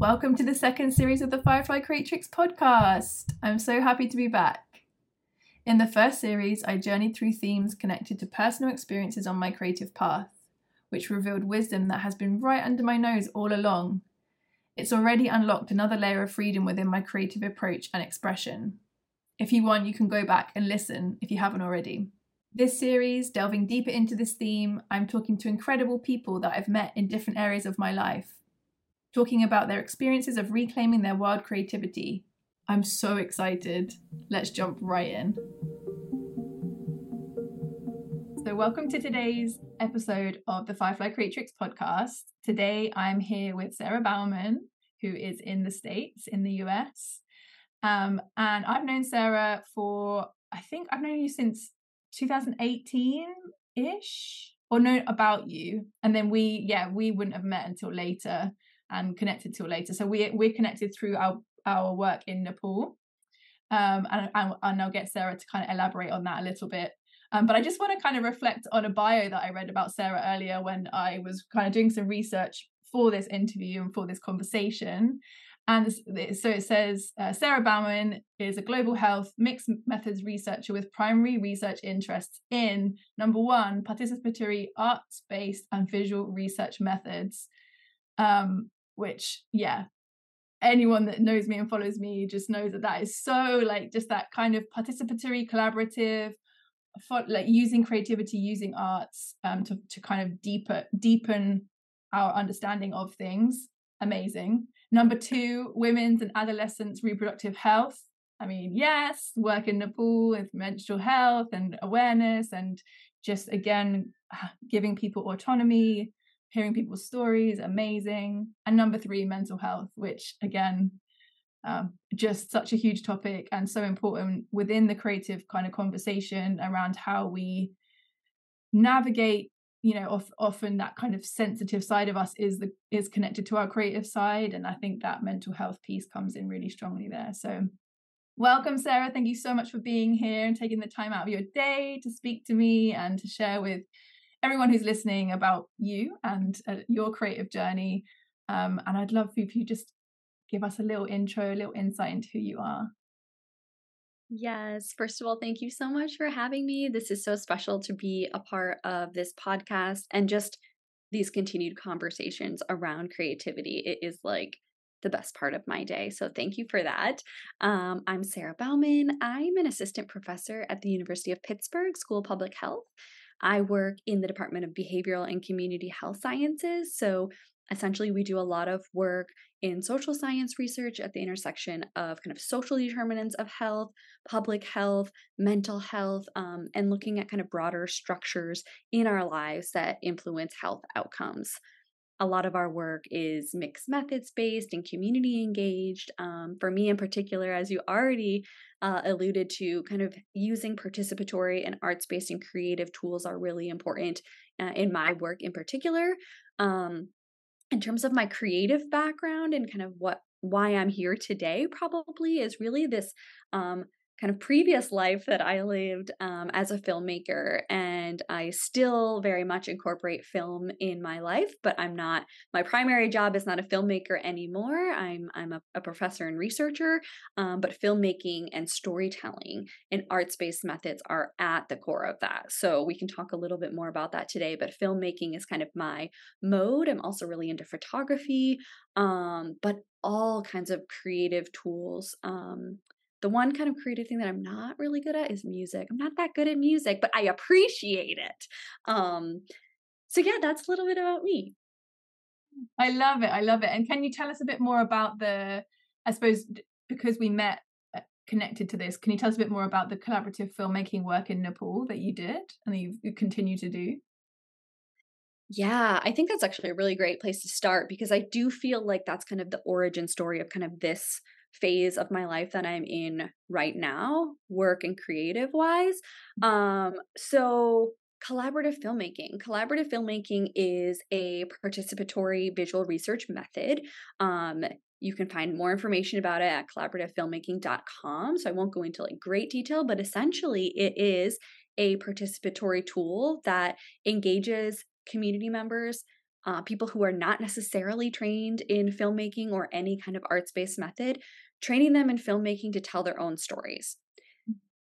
Welcome to the second series of the Firefly Creatrix podcast. I'm so happy to be back. In the first series, I journeyed through themes connected to personal experiences on my creative path, which revealed wisdom that has been right under my nose all along. It's already unlocked another layer of freedom within my creative approach and expression. If you want, you can go back and listen if you haven't already. This series, delving deeper into this theme, I'm talking to incredible people that I've met in different areas of my life talking about their experiences of reclaiming their wild creativity. I'm so excited. Let's jump right in. So, welcome to today's episode of the Firefly Creatrix podcast. Today, I'm here with Sara Baumann, who is in the States, in the US. Um, and I've known Sara for, I think I've known you since 2018 ish, or know about you. And then we, yeah, we wouldn't have met until later and connected till later. So we we're connected through our our work in Nepal, um, and, and and I'll get Sara to kind of elaborate on that a little bit. Um, but I just want to kind of reflect on a bio that I read about Sara earlier when I was kind of doing some research for this interview and for this conversation. And so it says uh, Sara Baumann is a global health mixed methods researcher with primary research interests in number one, participatory arts based and visual research methods. Um, which yeah anyone that knows me and follows me just knows that that is so like just that kind of participatory collaborative for, like using creativity using arts um to, to kind of deeper deepen our understanding of things. Amazing. Number two women's and adolescents reproductive health. I mean yes work in nepal with menstrual health and awareness and just again giving people autonomy hearing people's stories, amazing. And number three, mental health, which again, um, just such a huge topic and so important within the creative kind of conversation around how we navigate you know of, often that kind of sensitive side of us is the is connected to our creative side and i think that mental health piece comes in really strongly there so welcome sara thank you so much for being here and taking the time out of your day to speak to me and to share with everyone who's listening about you and uh, your creative journey. Um, and I'd love for you to just give us a little intro, a little insight into who you are. Yes. First of all, thank you so much for having me. This is so special to be a part of this podcast and just these continued conversations around creativity. It is like the best part of my day. So thank you for that. Um, I'm Sara Baumann. I'm an assistant professor at the University of Pittsburgh School of Public Health. I work in the Department of Behavioral and Community Health Sciences. So essentially, we do a lot of work in social science research at the intersection of kind of social determinants of health, public health, mental health, um, and looking at kind of broader structures in our lives that influence health outcomes a lot of our work is mixed methods based and community engaged. Um, for me in particular, as you already uh, alluded to, kind of using participatory and arts based and creative tools are really important uh, in my work in particular. Um, in terms of my creative background and kind of what why I'm here today, probably is really this um, kind of previous life that I lived um, as a filmmaker. And I still very much incorporate film in my life, but I'm not, my primary job is not a filmmaker anymore. I'm, I'm a, a professor and researcher, um, but filmmaking and storytelling and arts based methods are at the core of that. So we can talk a little bit more about that today, but filmmaking is kind of my mode. I'm also really into photography, um, but all kinds of creative tools um, the one kind of creative thing that I'm not really good at is music. I'm not that good at music, but I appreciate it. Um, so yeah, that's a little bit about me. I love it. I love it. And can you tell us a bit more about the, I suppose, because we met uh, connected to this, can you tell us a bit more about the collaborative filmmaking work in Nepal that you did and that you continue to do? Yeah, I think that's actually a really great place to start because I do feel like that's kind of the origin story of kind of this phase of my life that I'm in right now, work and creative wise. Um, so collaborative filmmaking. Collaborative filmmaking is a participatory visual research method. Um, you can find more information about it at collaborativefilmmaking.com. So I won't go into like great detail, but essentially it is a participatory tool that engages community members uh, people who are not necessarily trained in filmmaking or any kind of arts based method, training them in filmmaking to tell their own stories.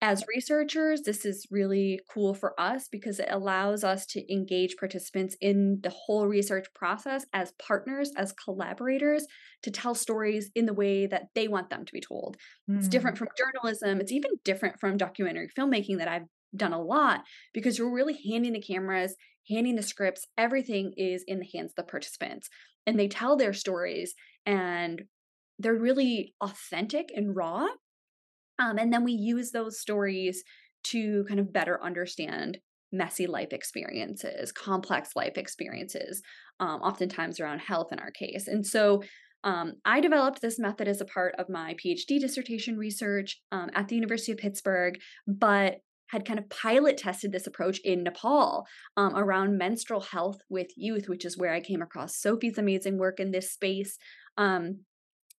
As researchers, this is really cool for us because it allows us to engage participants in the whole research process as partners, as collaborators, to tell stories in the way that they want them to be told. Mm. It's different from journalism. It's even different from documentary filmmaking that I've done a lot because you're really handing the cameras, handing the scripts, everything is in the hands of the participants. And they tell their stories and they're really authentic and raw um, and then we use those stories to kind of better understand messy life experiences, complex life experiences, um, oftentimes around health in our case. And so um, I developed this method as a part of my PhD dissertation research um, at the University of Pittsburgh, but had kind of pilot tested this approach in Nepal um, around menstrual health with youth, which is where I came across Sophie's amazing work in this space. Um,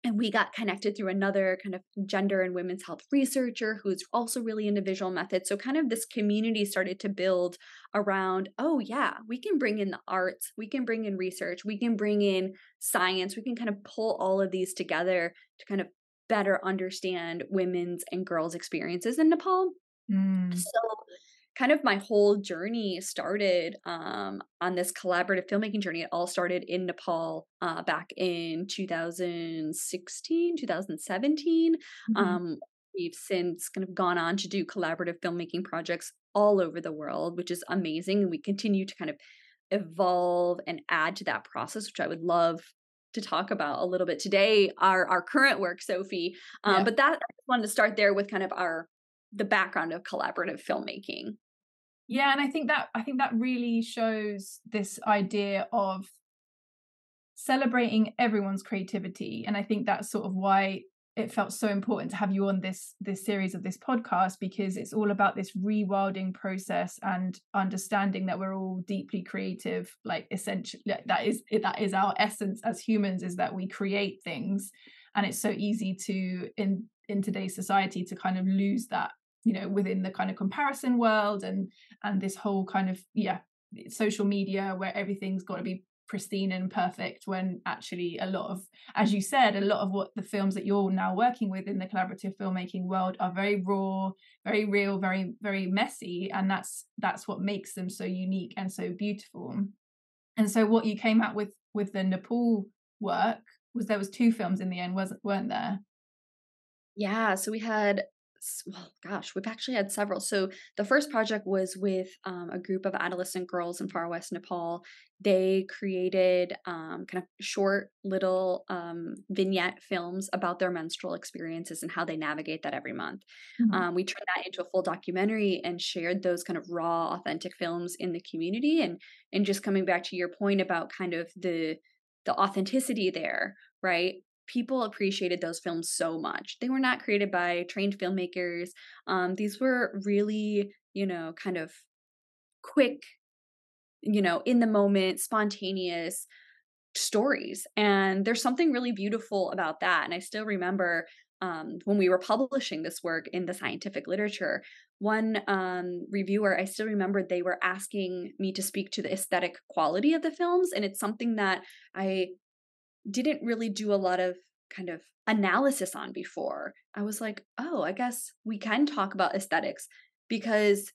and we got connected through another kind of gender and women's health researcher who's also really into visual methods so kind of this community started to build around oh yeah we can bring in the arts we can bring in research we can bring in science we can kind of pull all of these together to kind of better understand women's and girls experiences in nepal mm. so kind of my whole journey started um, on this collaborative filmmaking journey. It all started in Nepal uh, back in 2016, 2017. Mm-hmm. Um, we've since kind of gone on to do collaborative filmmaking projects all over the world, which is amazing. And we continue to kind of evolve and add to that process, which I would love to talk about a little bit today. Our our current work, Sophie. Um, yeah. But that I wanted to start there with kind of our the background of collaborative filmmaking. Yeah and i think that i think that really shows this idea of celebrating everyone's creativity and i think that's sort of why it felt so important to have you on this this series of this podcast because it's all about this rewilding process and understanding that we're all deeply creative like essentially that is that is our essence as humans is that we create things and it's so easy to in in today's society to kind of lose that you know within the kind of comparison world and and this whole kind of yeah social media where everything's got to be pristine and perfect when actually a lot of as you said a lot of what the films that you're now working with in the collaborative filmmaking world are very raw very real very very messy and that's that's what makes them so unique and so beautiful. And so what you came out with with the nepal work was there was two films in the end wasn't weren't there? Yeah so we had well, gosh, we've actually had several. So the first project was with um, a group of adolescent girls in far west Nepal. They created um, kind of short little um, vignette films about their menstrual experiences and how they navigate that every month. Mm-hmm. Um, we turned that into a full documentary and shared those kind of raw, authentic films in the community. And and just coming back to your point about kind of the the authenticity there, right? People appreciated those films so much. They were not created by trained filmmakers. Um, these were really, you know, kind of quick, you know, in the moment, spontaneous stories. And there's something really beautiful about that. And I still remember um, when we were publishing this work in the scientific literature, one um, reviewer, I still remember they were asking me to speak to the aesthetic quality of the films. And it's something that I didn't really do a lot of kind of analysis on before. I was like, oh, I guess we can talk about aesthetics because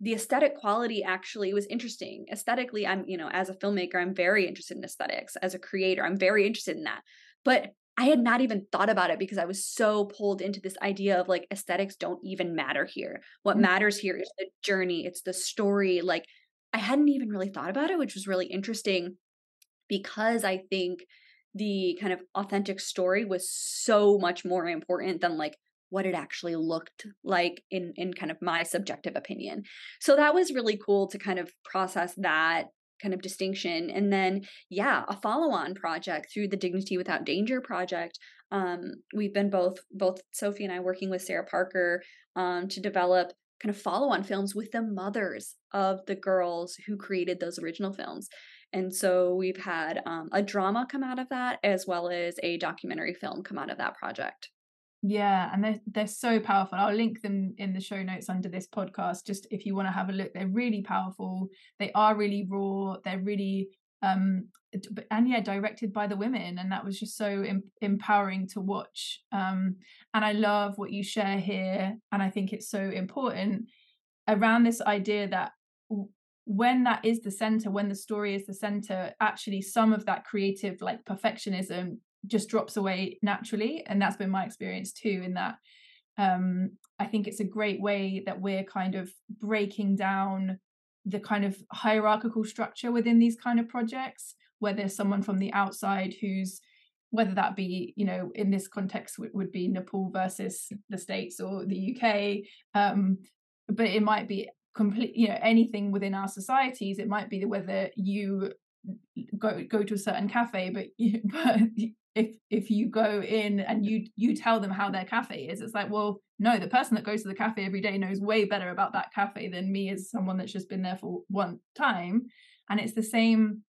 the aesthetic quality actually was interesting. Aesthetically, I'm, you know, as a filmmaker, I'm very interested in aesthetics. As a creator, I'm very interested in that. But I had not even thought about it because I was so pulled into this idea of like aesthetics don't even matter here. What mm-hmm. matters here is the journey, it's the story. Like I hadn't even really thought about it, which was really interesting because I think the kind of authentic story was so much more important than like what it actually looked like in in kind of my subjective opinion. So that was really cool to kind of process that kind of distinction. And then yeah a follow-on project through the dignity without danger project. Um, we've been both both sophie and i working with sarah parker um, to develop kind of follow-on films with the mothers of the girls who created those original films and so we've had um, a drama come out of that as well as a documentary film come out of that project. Yeah, and they're they're so powerful. I'll link them in the show notes under this podcast, just if you want to have a look. They're really powerful. They are really raw. They're really um and yeah directed by the women and that was just so em- empowering to watch um and i love what you share here and i think it's so important around this idea that when that is the center when the story is the center actually some of that creative like perfectionism just drops away naturally and that's been my experience too in that um i think it's a great way that we're kind of breaking down the kind of hierarchical structure within these kind of projects where there's someone from the outside who's whether that be you know in this context would, be nepal versus the states or the uk um, but it might be complete you know anything within our societies it might be whether you go go to a certain cafe but you, but if if you go in and you you tell them how their cafe is it's like well no the person that goes to the cafe every day knows way better about that cafe than me as someone that's just been there for one time. And it's the same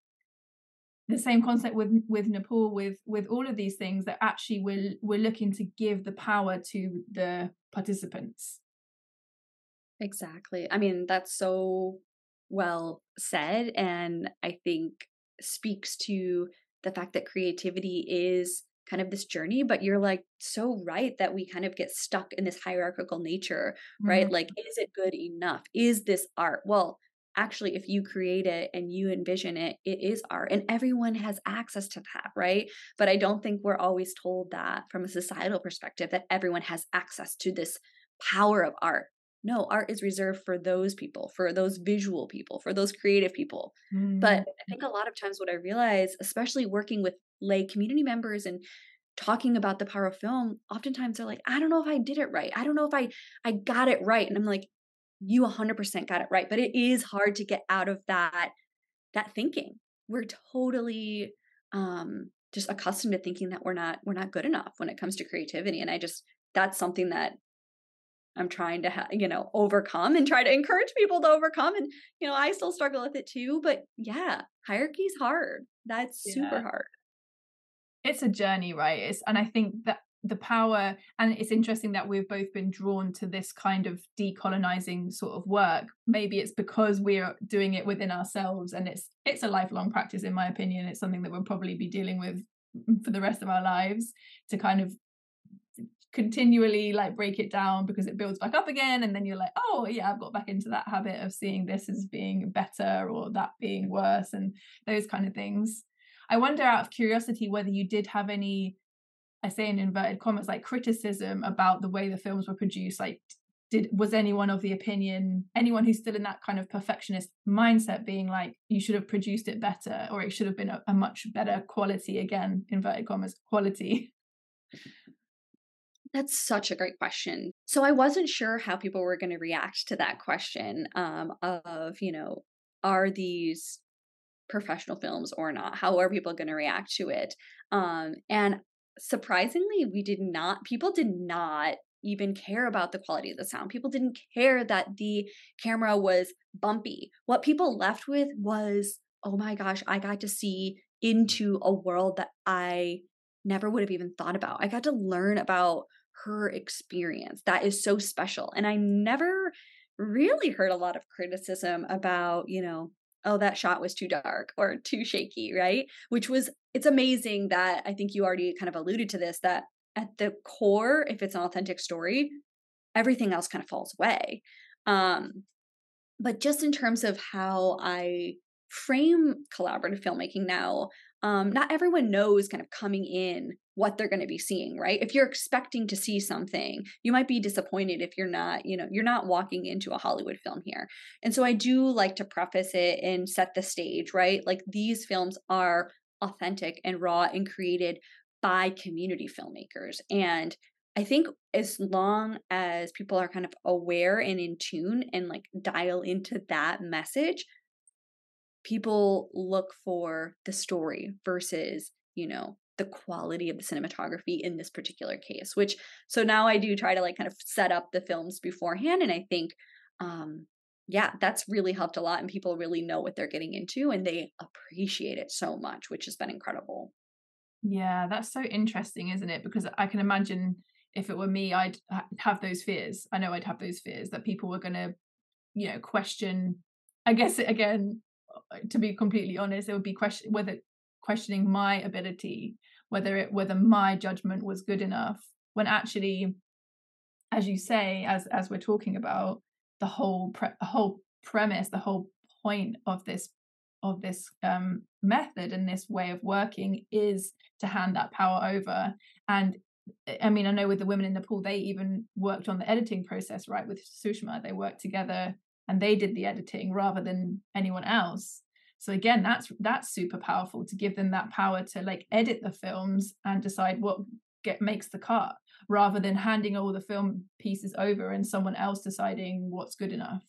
the same concept with with Nepal with with all of these things that actually we're we're looking to give the power to the participants exactly i mean that's so well said and i think speaks to the fact that creativity is kind of this journey but you're like so right that we kind of get stuck in this hierarchical nature right? Mm-hmm. like is it good enough? Is this art? Well actually if you create it and you envision it it is art and everyone has access to that right? But i don't think we're always told that from a societal perspective that everyone has access to this power of art no art is reserved for those people for those visual people for those creative people. Mm-hmm. but i think a lot of times what i realize especially working with lay community members and talking about the power of film oftentimes they're like i don't know if i did it right. I don't know if i i got it right. And i'm like you 100% got it right. But it is hard to get out of that that thinking. We're totally um just accustomed to thinking that we're not we're not good enough when it comes to creativity. And i just that's something that i'm trying to ha- you know overcome and try to encourage people to overcome and you know i still struggle with it too but yeah hierarchy is hard. That's yeah. super hard. It's a journey right? It's and i think that the power and it's interesting that we've both been drawn to this kind of decolonizing sort of work. Maybe it's because we're doing it within ourselves and it's it's a lifelong practice in my opinion. It's something that we'll probably be dealing with mm, for the rest of our lives to kind of continually like break it down because it builds back up again and then you're like oh yeah i've got back into that habit of seeing this as being better or that being worse and those kind of things i wonder out of curiosity whether you did have any I say in inverted commas, like criticism about the way the films were produced. Like, did was anyone of the opinion, anyone who's still in that kind of perfectionist mindset, being like, you should have produced it better, or it should have been a, a much better quality? Again, inverted commas, quality. That's such a great question. So I wasn't sure how people were going to react to that question um, of, you know, are these professional films or not? How are people going to react to it? Um, and surprisingly, we did not, people did not even care about the quality of the sound. People didn't care that the camera was bumpy. What people left with was, oh my gosh, I got to see into a world that I never would have even thought about. I got to learn about her experience. That is so special. And I never really heard a lot of criticism about, you know, oh, that shot was too dark or too shaky, right? Which was, it's amazing that I think you already kind of alluded to this that at the core, if it's an authentic story, everything else kind of falls away. Um, but just in terms of how I frame collaborative filmmaking now, um, not everyone knows kind of coming in what they're going to be seeing right? If you're expecting to see something you might be disappointed if you're not you know you're not walking into a hollywood film here. And so i do like to preface it and set the stage right? Like these films are authentic and raw and created by community filmmakers. And i think as long as people are kind of aware and in tune and like dial into that message people look for the story versus you know the quality of the cinematography in this particular case which so now i do try to like kind of set up the films beforehand and i think um yeah that's really helped a lot and people really know what they're getting into and they appreciate it so much which has been incredible. Yeah that's so interesting isn't it? Because i can imagine if it were me i'd have those fears. I know i'd have those fears that people were going to you know question i guess again to be completely honest, it would be question whether questioning my ability, whether it whether my judgment was good enough. When actually, as you say, as as we're talking about, the whole pre- the whole premise, the whole point of this of this um, method and this way of working is to hand that power over. And I mean, I know with the women in Nepal, they even worked on the editing process, right? With Sushma, they worked together and they did the editing rather than anyone else. So again, that's that's super powerful to give them that power to like edit the films and decide what get makes the cut rather than handing all the film pieces over and someone else deciding what's good enough.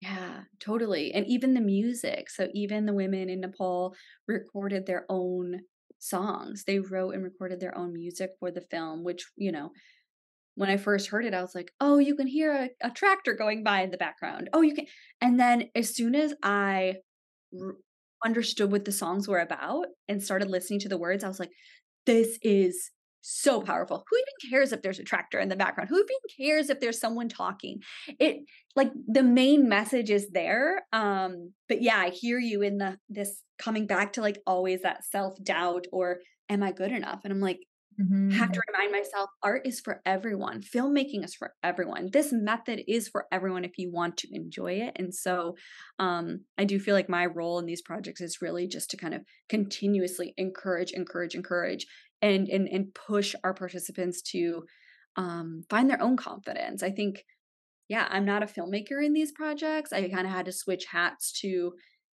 Yeah, totally. And even the music. So even the women in Nepal recorded their own songs. They wrote and recorded their own music for the film, which, you know, when I first heard it, I was like, oh, you can hear a, a tractor going by in the background. Oh, you can. And then as soon as I understood what the songs were about and started listening to the words, I was like, this is so powerful. Who even cares if there's a tractor in the background? Who even cares if there's someone talking? It like the main message is there. Um, but yeah, I hear you in the this coming back to like always that self-doubt or am I good enough? And I'm like, Mm-hmm. have to remind myself art is for everyone filmmaking is for everyone this method is for everyone if you want to enjoy it and so um, i do feel like my role in these projects is really just to kind of continuously encourage encourage encourage and and and push our participants to um, find their own confidence. I think, yeah, I'm not a filmmaker in these projects. I kind of had to switch hats to,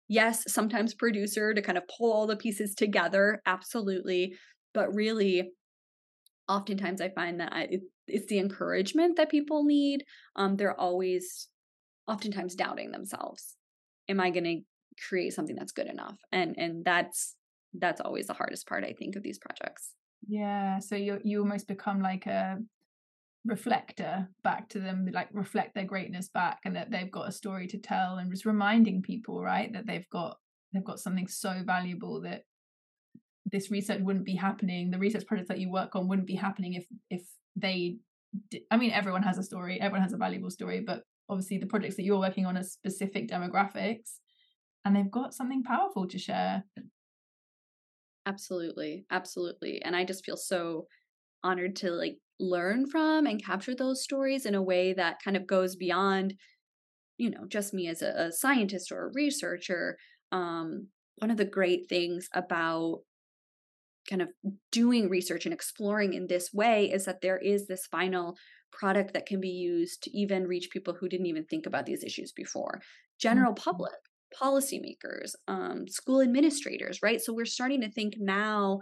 yes, sometimes producer to kind of pull all the pieces together, absolutely, but really, oftentimes I find that I, it, it's the encouragement that people need. Um, they're always, oftentimes, doubting themselves. Am I going to create something that's good enough? And and that's that's always the hardest part i think of these projects yeah so you you almost become like a reflector back to them like reflect their greatness back and that they've got a story to tell and just reminding people right that they've got they've got something so valuable that this research wouldn't be happening the research projects that you work on wouldn't be happening if if they i mean everyone has a story everyone has a valuable story but obviously the projects that you're working on are specific demographics and they've got something powerful to share Absolutely. Absolutely. And I just feel so honored to like learn from and capture those stories in a way that kind of goes beyond you know just me as a, a scientist or a researcher um one of the great things about kind of doing research and exploring in this way is that there is this final product that can be used to even reach people who didn't even think about these issues before general mm-hmm. public policymakers, um, school administrators, right? So we're starting to think now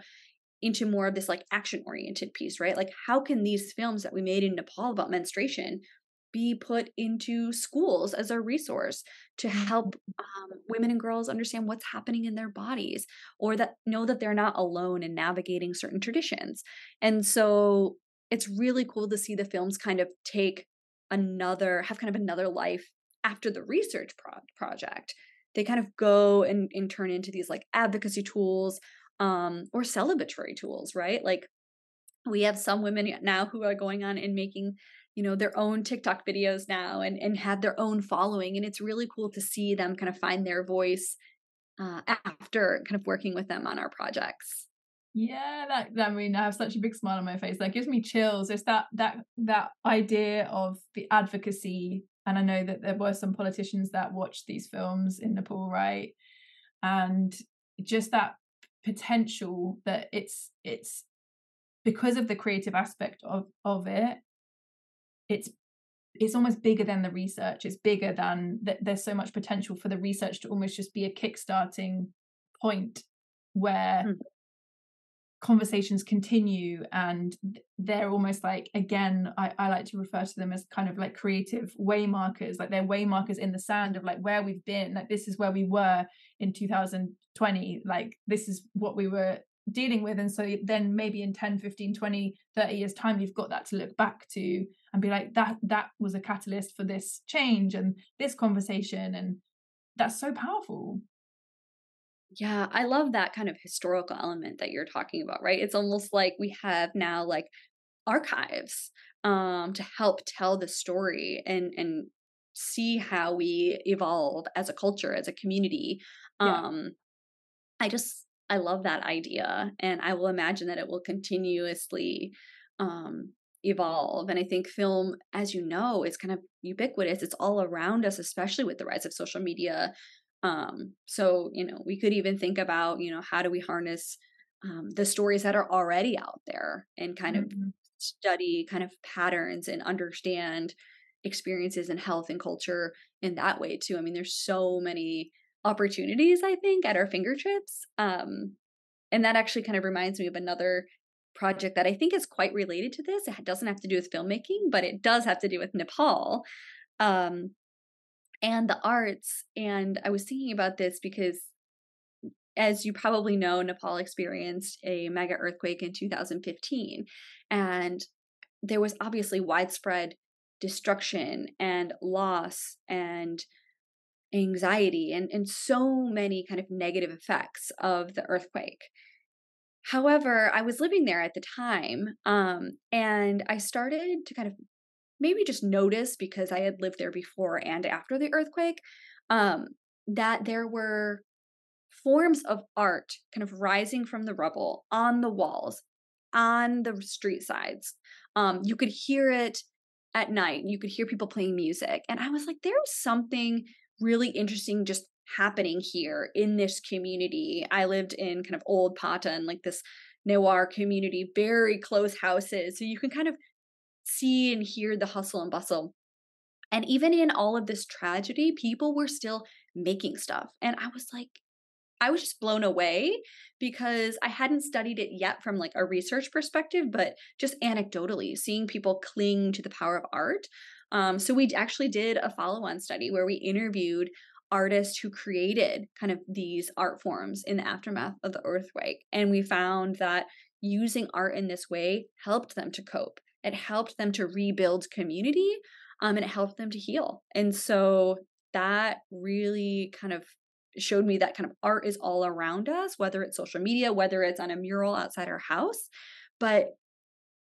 into more of this like action oriented piece, right? Like, how can these films that we made in Nepal about menstruation be put into schools as a resource to help mm-hmm. um, women and girls understand what's happening in their bodies or that know that they're not alone in navigating certain traditions and so it's really cool to see the films kind of take another have kind of another life after the research pro- project they kind of go and, and turn into these like advocacy tools um, or celebratory tools, right? Like we have some women now who are going on and making you know their own tiktok videos now and and have their own following and it's really cool to see them kind of find their voice uh, after kind of working with them on our projects yeah that, that i mean i have such a big smile on my face that gives me chills it's that that that idea of the advocacy and I know that there were some politicians that watched these films in Nepal, right? And just that potential that it's it's because of the creative aspect of of it, it's it's almost bigger than the research. It's bigger than that. There's so much potential for the research to almost just be a kickstarting point where mm conversations continue and they're almost like again I, I like to refer to them as kind of like creative waymarkers. like they're waymarkers in the sand of like where we've been like this is where we were in 2020 like this is what we were dealing with and so then maybe in 10 15 20 30 years time you've got that to look back to and be like that that was a catalyst for this change and this conversation and that's so powerful yeah, I love that kind of historical element that you're talking about, right? It's almost like we have now like archives um to help tell the story and and see how we evolve as a culture, as a community. Yeah. Um, I just I love that idea, and I will imagine that it will continuously um, evolve. And I think film, as you know, is kind of ubiquitous. It's all around us, especially with the rise of social media. Um, so you know, we could even think about you know how do we harness um, the stories that are already out there and kind mm-hmm. of study kind of patterns and understand experiences in health and culture in that way too. I mean, there's so many opportunities I think at our fingertips. Um, and that actually kind of reminds me of another project that I think is quite related to this. It doesn't have to do with filmmaking, but it does have to do with Nepal um, and the arts. And I was thinking about this because, as you probably know, Nepal experienced a mega earthquake in 2015. And there was obviously widespread destruction and loss and anxiety and, and so many kind of negative effects of the earthquake. However, I was living there at the time, um, and I started to kind of maybe just notice because I had lived there before and after the earthquake um, that there were forms of art kind of rising from the rubble on the walls, on the street sides. Um, you could hear it at night. You could hear people playing music. And I was like, there's something really interesting just happening here in this community. I lived in kind of old Patan, like this Newar community, very close houses. So you can kind of see and hear the hustle and bustle. And even in all of this tragedy, people were still making stuff. And I was like, I was just blown away because I hadn't studied it yet from like a research perspective, but just anecdotally seeing people cling to the power of art. Um, so we actually did a follow-on study where we interviewed artists who created kind of these art forms in the aftermath of the earthquake, and we found that using art in this way helped them to cope. It helped them to rebuild community, um, and it helped them to heal. And so that really kind of showed me that kind of art is all around us, whether it's social media, whether it's on a mural outside our house, but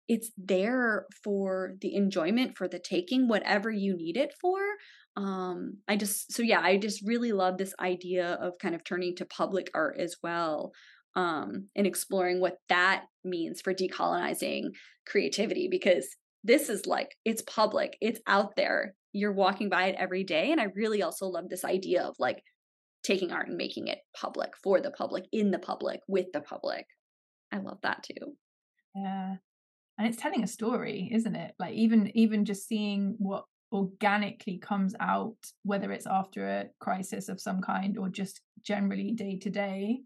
it's there for the enjoyment, for the taking, whatever you need it for. Um, I just, so yeah, I just really love this idea of kind of turning to public art as well. Um, and exploring what that means for decolonizing creativity because this is like it's public it's out there you're walking by it every day and i really also love this idea of like taking art and making it public for the public in the public with the public i love that too yeah and it's telling a story isn't it? Like even even just seeing what organically comes out whether it's after a crisis of some kind or just generally day to day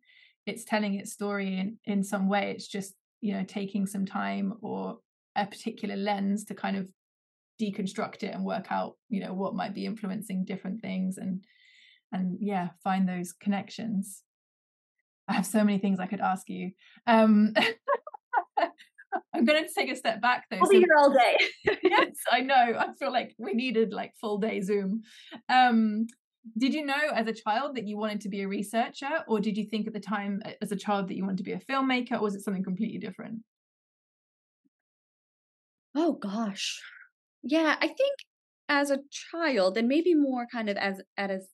it's telling its story in in some way. It's just you know taking some time or a particular lens to kind of deconstruct it and work out you know what might be influencing different things and and yeah find those connections. I have so many things i could ask you. Um i'm going to take a step back though i'll be here all day. Yes i know. I feel like we needed like full day zoom. Um did you know as a child that you wanted to be a researcher or did you think at the time as a child that you wanted to be a filmmaker or was it something completely different? Oh gosh. Yeah i think as a child and maybe more kind of as at as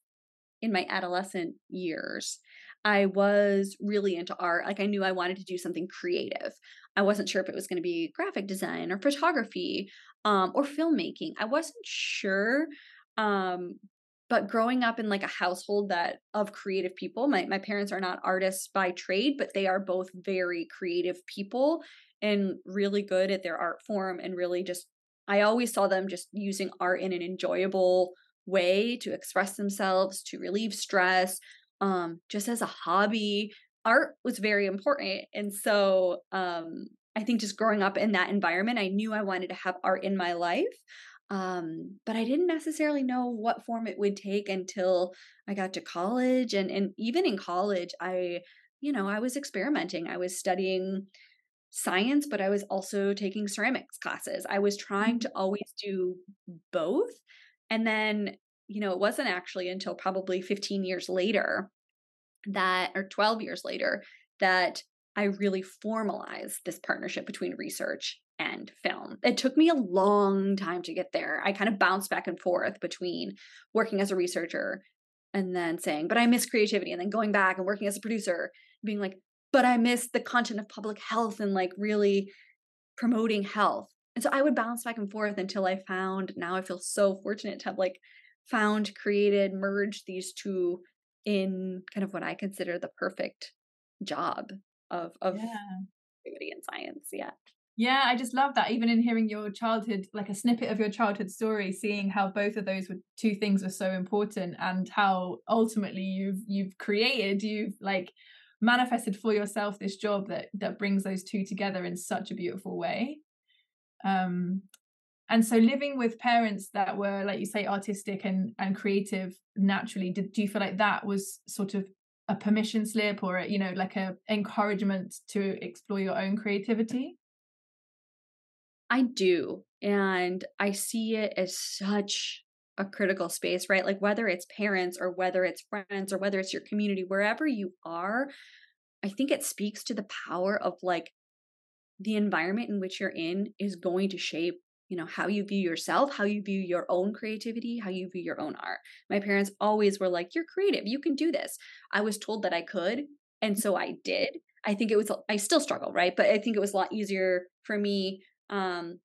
in my adolescent years, I was really into art. Like I knew I wanted to do something creative. I wasn't sure if it was going to be graphic design or photography um, or filmmaking. I wasn't sure. Um, but growing up in like a household that of creative people, my, my parents are not artists by trade, but they are both very creative people and really good at their art form and really just I always saw them just using art in an enjoyable way to express themselves, to relieve stress, um, just as a hobby. Art was very important. And so um, I think just growing up in that environment, I knew I wanted to have art in my life. Um, but I didn't necessarily know what form it would take until I got to college. And, and even in college, I, you know, I was experimenting. I was studying science, but I was also taking ceramics classes. I was trying to mm-hmm. always do both. And then, you know, it wasn't actually until probably 15 years later that, or 12 years later, that I really formalized this partnership between research and film. It took me a long time to get there. I kind of bounced back and forth between working as a researcher and then saying, but I miss creativity, and then going back and working as a producer, being like, but I miss the content of public health and like really promoting health. And so I would bounce back and forth until I found now I feel so fortunate to have like found, created, merged these two in kind of what I consider the perfect job of of yeah. activity and science. Yeah. Yeah, I just love that. Even in hearing your childhood, like a snippet of your childhood story, seeing how both of those were two things were so important, and how ultimately you've you've created, you've like manifested for yourself this job that that brings those two together in such a beautiful way. Um, and so living with parents that were like you say artistic and and creative naturally did do you feel like that was sort of a permission slip or a, you know like a encouragement to explore your own creativity? I do and i see it as such a critical space right? Like whether it's parents or whether it's friends or whether it's your community wherever you are i think it speaks to the power of like the environment in which you're in is going to shape you know how you view yourself how you view your own creativity how you view your own art. My parents always were like you're creative you can do this. I was told that i could and so i did. I think it was i still struggle right? But i think it was a lot easier for me um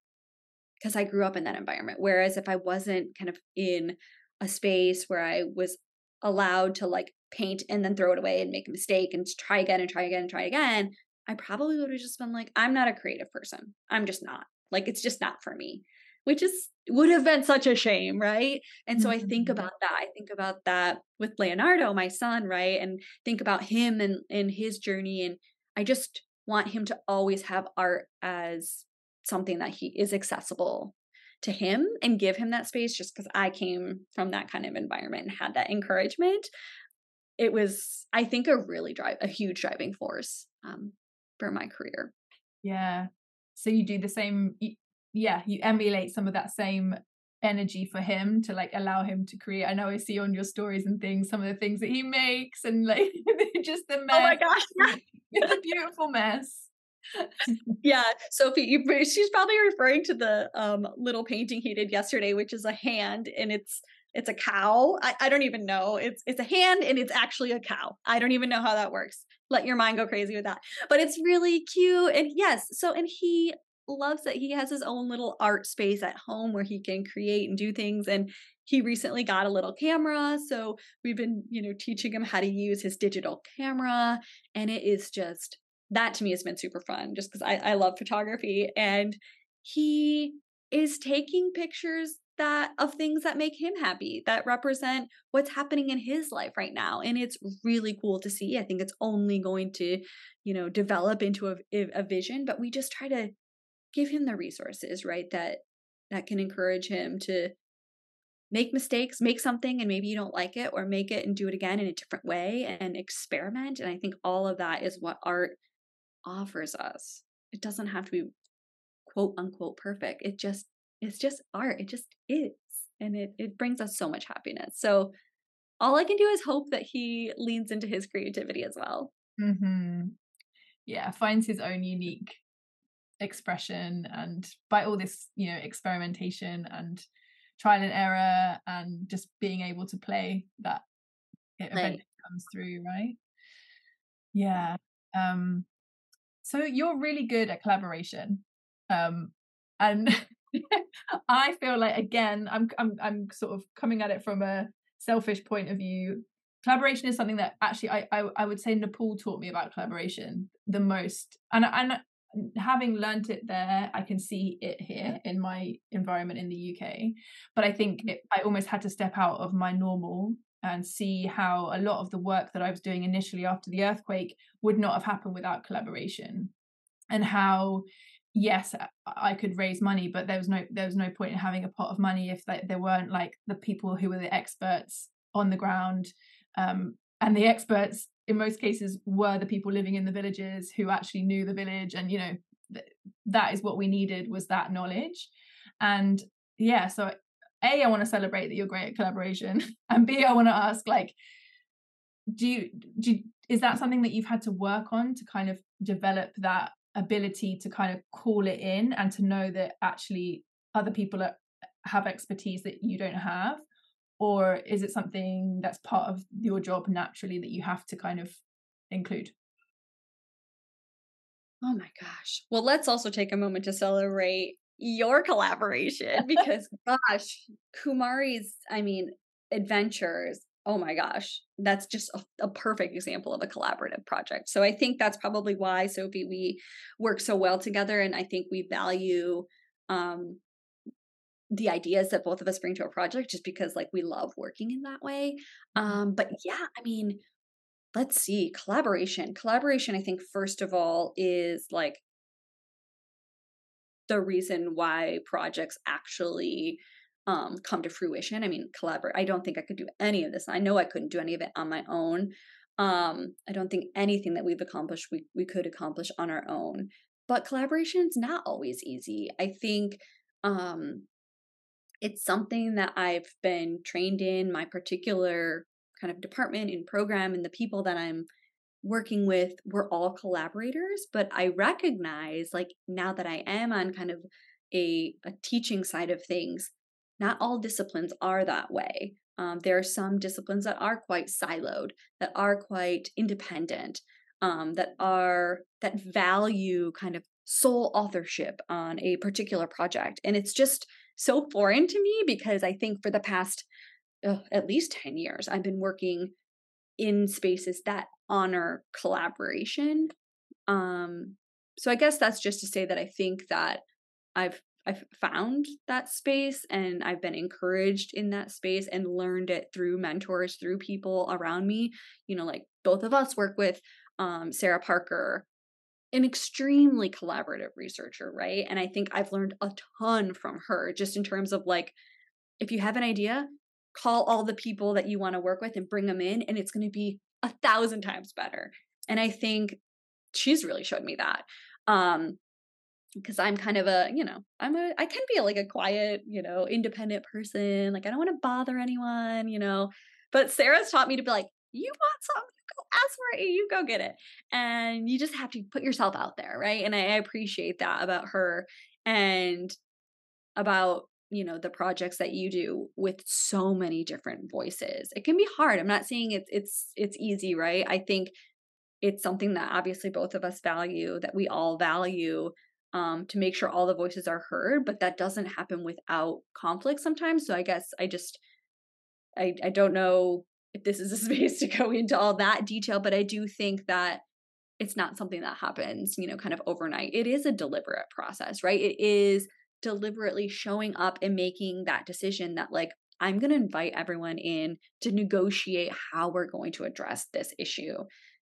because i grew up in that environment. Whereas if i wasn't kind of in a space where i was allowed to like paint and then throw it away and make a mistake and try again and try again and try again i probably would have just been like i'm not a creative person. I'm just not like it's just not for me, which is would have been such a shame, right? And so. I think mm-hmm. about that. I think about that with Leonardo, my son, right? And think about him and and his journey and I just want him to always have art as something that he is accessible to him and give him that space just because I came from that kind of environment and had that encouragement. It was, I think, a really drive, a huge driving force um, for my career. Yeah so you do the same yeah you emulate some of that same energy for him to like allow him to create. I know i see on your stories and things some of the things that he makes and like just the mess oh my gosh. It's a beautiful mess. Yeah sophie she's probably referring to the um little painting he did yesterday which is a hand and it's it's a cow I, I don't even know it's it's a hand and it's actually a cow i don't even know how that works let your mind go crazy with that. But it's really cute. And yes, so, and he loves that he has his own little art space at home where he can create and do things. And he recently got a little camera. So we've been, you know, teaching him how to use his digital camera. And it is just, that to me has been super fun just because I, I love photography. And he is taking pictures that of things that make him happy that represent what's happening in his life right now and it's really cool to see i think it's only going to you know develop into a, a vision but we just try to give him the resources right that that can encourage him to make mistakes make something and maybe you don't like it or make it and do it again in a different way and experiment and i think all of that is what art offers us. It doesn't have to be quote unquote perfect. It just it's just art. It just is. And it, it brings us so much happiness. So all I can do is hope that he leans into his creativity as well. Mm-hmm. Yeah, finds his own unique expression and by all this, you know, experimentation and trial and error and just being able to play that it right. eventually comes through, right? Yeah. Um so you're really good at collaboration. Um and I feel like again, I'm I'm I'm sort of coming at it from a selfish point of view. Collaboration is something that actually I I, I would say Nepal taught me about collaboration the most, and and having learned it there, I can see it here in my environment in the UK. But I think it, I almost had to step out of my normal and see how a lot of the work that I was doing initially after the earthquake would not have happened without collaboration, and how yes i could raise money but there was no there was no point in having a pot of money if there weren't like the people who were the experts on the ground um, and the experts in most cases were the people living in the villages who actually knew the village and you know th- that is what we needed was that knowledge. And yeah so a i want to celebrate that you're great at collaboration and b i want to ask like do you do you, is that something that you've had to work on to kind of develop that ability to kind of call it in and to know that actually other people are, have expertise that you don't have? Or is it something that's part of your job naturally that you have to kind of include? Oh my gosh. Well let's also take a moment to celebrate your collaboration because gosh kumari's i mean adventures oh my gosh that's just a, a, perfect example of a collaborative project. So i think that's probably why sophie we work so well together and i think we value um the ideas that both of us bring to a project just because like we love working in that way. Mm-hmm. um but yeah i mean let's see collaboration. Collaboration i think first of all is like the reason why projects actually um, come to fruition. I mean, collaborate. I don't think I could do any of this. I know I couldn't do any of it on my own. Um, I don't think anything that we've accomplished we we could accomplish on our own. But collaboration is not always easy. I think um, it's something that I've been trained in my particular kind of department and program and the people that I'm working with we're all collaborators but i recognize like now that i am on kind of a, a teaching side of things not all disciplines are that way. Um, there are some disciplines that are quite siloed, that are quite independent, um, that are that value kind of sole authorship on a particular project, and it's just so foreign to me because I think for the past at least ten years I've been working in spaces that honor collaboration. Um, so I guess that's just to say that I think that I've I've found that space and I've been encouraged in that space and learned it through mentors, through people around me. You know, like both of us work with um, Sarah Parker, an extremely collaborative researcher, right? And I think I've learned a ton from her just in terms of like, if you have an idea, call all the people that you want to work with and bring them in, and it's going to be a thousand times better. And I think she's really showed me that. Um, because I'm kind of a, you know, I'm a, I can be like a quiet, you know, independent person. Like I don't want to bother anyone, you know. But Sarah's taught me to be like, you want something, go ask for it, you go get it, and you just have to put yourself out there, right? And I, appreciate that about her and about you know the projects that you do with so many different voices. It can be hard. I'm not saying it's it's it's easy, right? I think it's something that obviously both of us value, that we all value um, to make sure all the voices are heard, but that doesn't happen without conflict sometimes. So I guess I just I I don't know if this is a space to go into all that detail, but I do think that it's not something that happens, you know, kind of overnight. It is a deliberate process, right? It is deliberately showing up and making that decision that like I'm going to invite everyone in to negotiate how we're going to address this issue.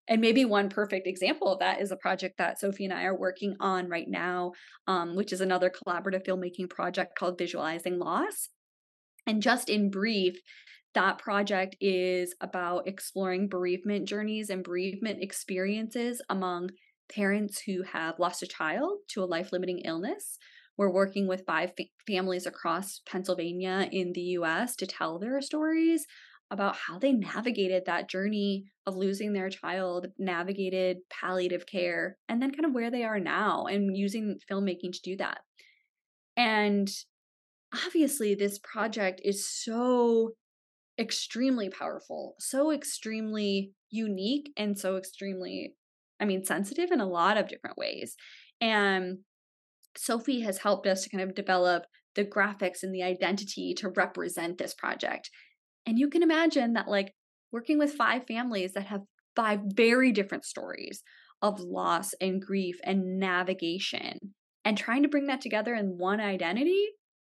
And maybe one perfect example of that is a project that Sophie and I are working on right now, um, which is another collaborative filmmaking project called Visualizing Loss. And just in brief, that project is about exploring bereavement journeys and bereavement experiences among parents who have lost a child to a life limiting illness. We're working with five fa- families across Pennsylvania in the US to tell their stories about how they navigated that journey of losing their child, navigated palliative care, and then kind of where they are now and using filmmaking to do that. And obviously, this project is so extremely powerful, so extremely unique, and so extremely, I mean, sensitive in a lot of different ways. And Sophie has helped us to kind of develop the graphics and the identity to represent this project. And you can imagine that, like, working with five families that have five very different stories of loss and grief and navigation and trying to bring that together in one identity.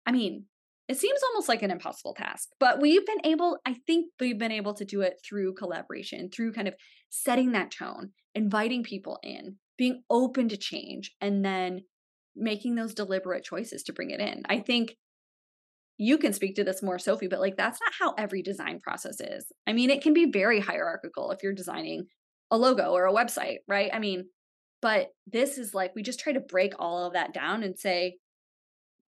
I mean, it seems almost like an impossible task, but we've been able, I think we've been able to do it through collaboration, through kind of setting that tone, inviting people in, being open to change, and then making those deliberate choices to bring it in. I think you can speak to this more, Sophie, but like that's not how every design process is. I mean, it can be very hierarchical if you're designing a logo or a website, right? I mean, but this is like we just try to break all of that down and say,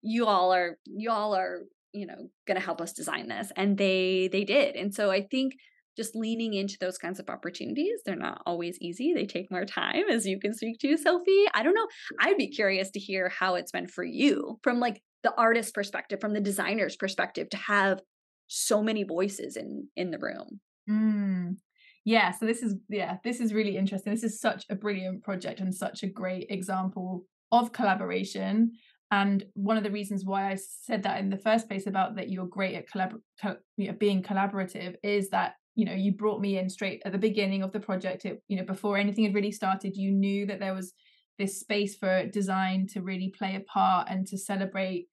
you all are, you all are, you know, going to help us design this, and they they did. And so I think just leaning into those kinds of opportunities. They're not always easy. They take more time, as you can speak to, Sophie. I don't know. I'd be curious to hear how it's been for you from like the artist perspective, from the designer's perspective, to have so many voices in in the room. Mm. Yeah, so this is yeah, this is really interesting. This is such a brilliant project and such a great example of collaboration. And one of the reasons why I said that in the first place about that you're great at collab- co- you know, being collaborative is that you know you brought me in straight at the beginning of the project it, you know before anything had really started you knew that there was this space for design to really play a part and to celebrate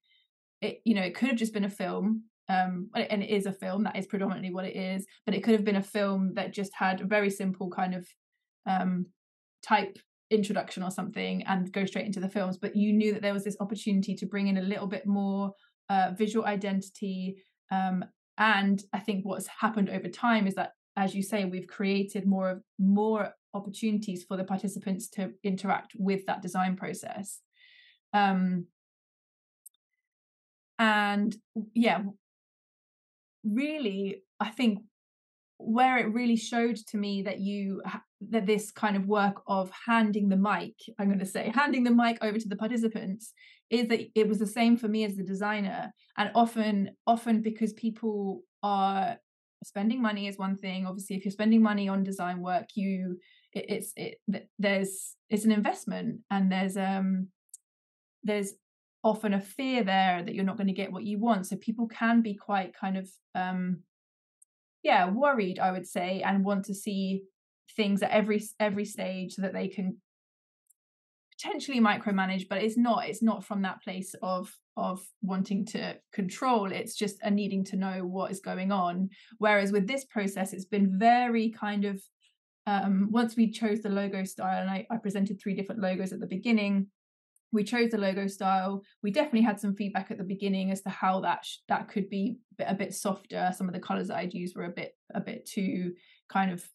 it you know it could have just been a film um and it is a film that is predominantly what it is but it could have been a film that just had a very simple kind of um type introduction or something and go straight into the films but you knew that there was this opportunity to bring in a little bit more uh, visual identity um, and i think what's happened over time is that as you say we've created more of more opportunities for the participants to interact with that design process. Um and yeah really i think where it really showed to me that you that this kind of work of handing the mic i'm going to say handing the mic over to the participants is that it was the same for me as the designer. And often often because people are spending money is one thing obviously if you're spending money on design work you it, it's it there's it's an investment and there's um there's often a fear there that you're not going to get what you want. So people can be quite kind of um yeah worried i would say and want to see things at every every stage that they can potentially micromanage but it's not it's not from that place of of wanting to control. It's just a needing to know what is going on. Whereas with this process it's been very kind of um once we chose the logo style and I, I presented three different logos at the beginning we chose the logo style we definitely had some feedback at the beginning as to how that sh- that could be a bit softer some of the colors that i'd used were a bit a bit too kind of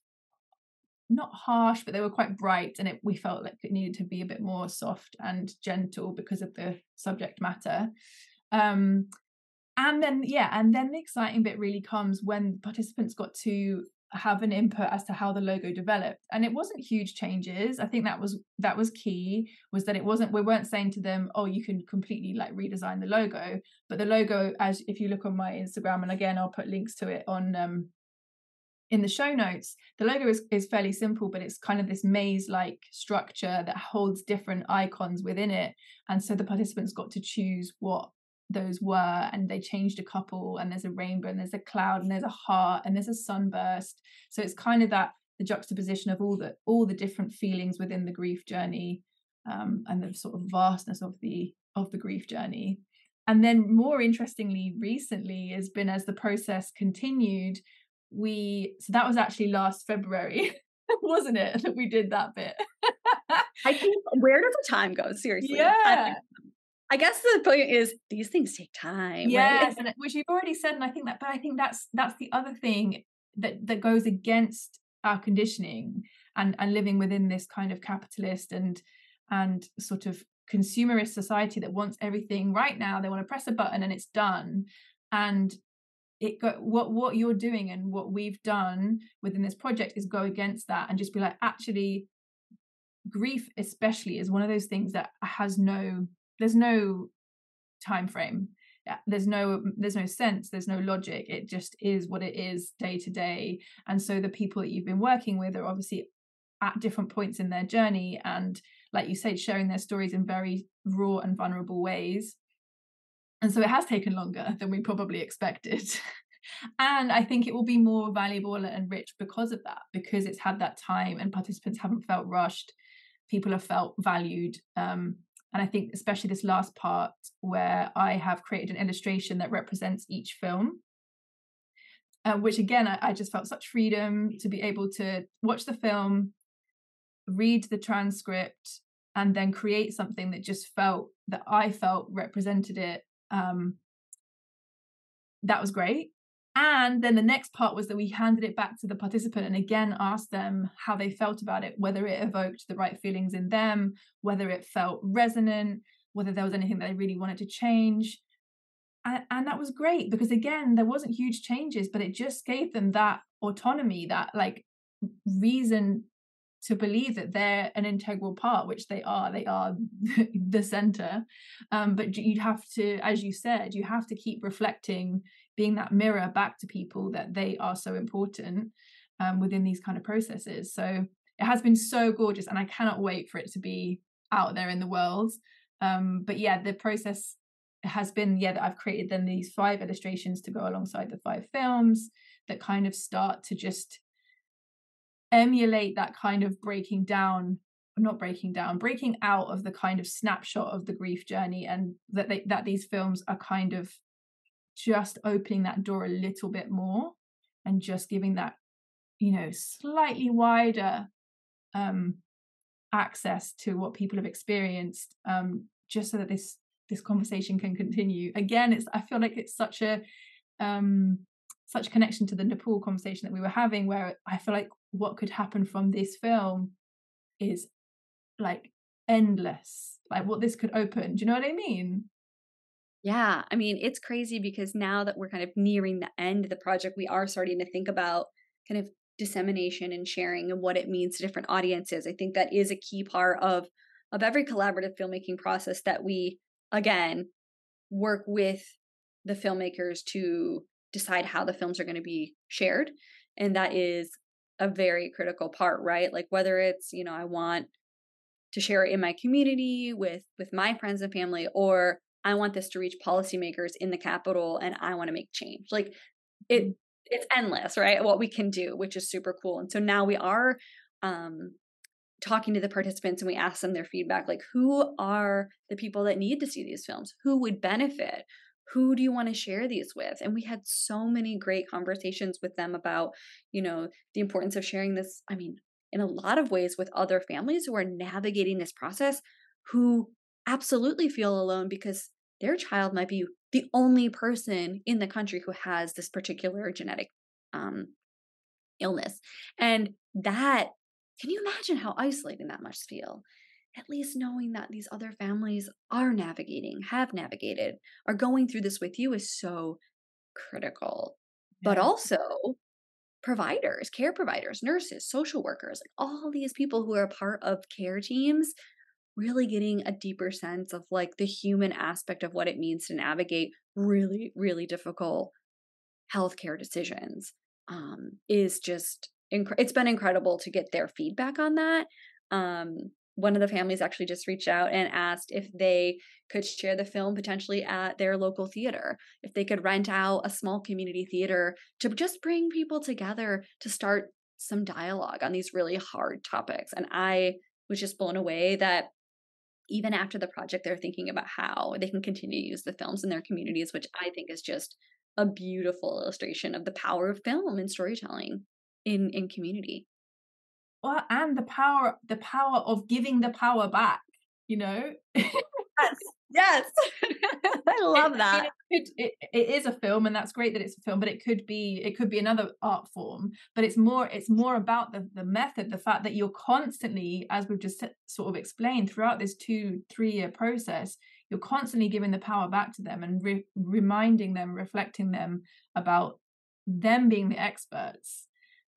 not harsh, but they were quite bright, and it, we felt like it needed to be a bit more soft and gentle because of the subject matter. Um, and then, yeah, and then the exciting bit really comes when participants got to have an input as to how the logo developed and it wasn't huge changes i think that was that was key was that it wasn't we weren't saying to them oh you can completely like redesign the logo but the logo as if you look on my instagram and again i'll put links to it on um in the show notes, the logo is, is fairly simple, but it's kind of this maze like structure that holds different icons within it. And so the participants got to choose what those were, and they changed a couple. And there's a rainbow, and there's a cloud, and there's a heart, and there's a sunburst. So it's kind of that the juxtaposition of all the all the different feelings within the grief journey um, and the sort of vastness of the of the grief journey. And then more interestingly, recently has been as the process continued, we so that was actually last February, wasn't it? That we did that bit. I think where does the time go? Seriously. Yeah. I, guess the point is these things take time. Yes, right? which you've already said, and I think that, but I think that's that's the other thing that that goes against our conditioning and and living within this kind of capitalist and and sort of consumerist society that wants everything right now. They want to press a button and it's done. And it go what what you're doing and what we've done within this project is go against that and just be like actually grief especially is one of those things that has no there's no time frame there's no there's no sense there's no logic it just is what it is day to day and so the people that you've been working with are obviously at different points in their journey and like you said sharing their stories in very raw and vulnerable ways and so it has taken longer than we probably expected. and I think it will be more valuable and rich because of that, because it's had that time and participants haven't felt rushed. People have felt valued. Um, and I think, especially this last part where I have created an illustration that represents each film, uh, which again, I, I just felt such freedom to be able to watch the film, read the transcript, and then create something that just felt that I felt represented it um, that was great. And then the next part was that we handed it back to the participant and again asked them how they felt about it, whether it evoked the right feelings in them, whether it felt resonant, whether there was anything that they really wanted to change. And, and that was great because, again, there wasn't huge changes, but it just gave them that autonomy that like reason to believe that they're an integral part which they are they are the center um, but you'd have to as you said you have to keep reflecting being that mirror back to people that they are so important um, within these kind of processes. So it has been so gorgeous and i cannot wait for it to be out there in the world. Um, but yeah the process has been yeah that i've created then these five illustrations to go alongside the five films that kind of start to just emulate that kind of breaking down not breaking down breaking out of the kind of snapshot of the grief journey and that they, that these films are kind of just opening that door a little bit more and just giving that you know slightly wider um access to what people have experienced um just so that this this conversation can continue. Again it's i feel like it's such a um such connection to the nepal conversation that we were having where i feel like what could happen from this film is like endless like what this could open. Do you know what i mean yeah i mean it's crazy because now that we're kind of nearing the end of the project we are starting to think about kind of dissemination and sharing and what it means to different audiences. I think that is a key part of of every collaborative filmmaking process that we again work with the filmmakers to decide how the films are going to be shared and that is a very critical part right? Like whether it's you know i want to share it in my community with with my friends and family or i want this to reach policymakers in the capital and i want to make change. Like it mm. it's endless right what we can do which is super cool and so now we are um talking to the participants and we ask them their feedback like who are the people that need to see these films? Who would benefit? Who do you want to share these with? And we had so many great conversations with them about you know the importance of sharing this i mean in a lot of ways with other families who are navigating this process who absolutely feel alone because their child might be the only person in the country who has this particular genetic um, illness and that can you imagine how isolating that must feel at least knowing that these other families are navigating, have navigated, are going through this with you is so critical. Yeah. But also, providers, care providers, nurses, social workers, like all these people who are part of care teams, really getting a deeper sense of like the human aspect of what it means to navigate really, really difficult healthcare decisions um, is just inc- it's been incredible to get their feedback on that um, one of the families actually just reached out and asked if they could share the film potentially at their local theater, if they could rent out a small community theater to just bring people together to start some dialogue on these really hard topics. And I was just blown away that even after the project, they're thinking about how they can continue to use the films in their communities, which I think is just a beautiful illustration of the power of film and storytelling in in community. Well, and the power the power of giving the power back you know? Yes yes. I love it, that. it, it, it is a film and that's great that it's a film but it could be it could be another art form. But it's more it's more about the the method the fact that you're constantly as we've just sort of explained throughout this two three year process you're constantly giving the power back to them and re- reminding them reflecting them about them being the experts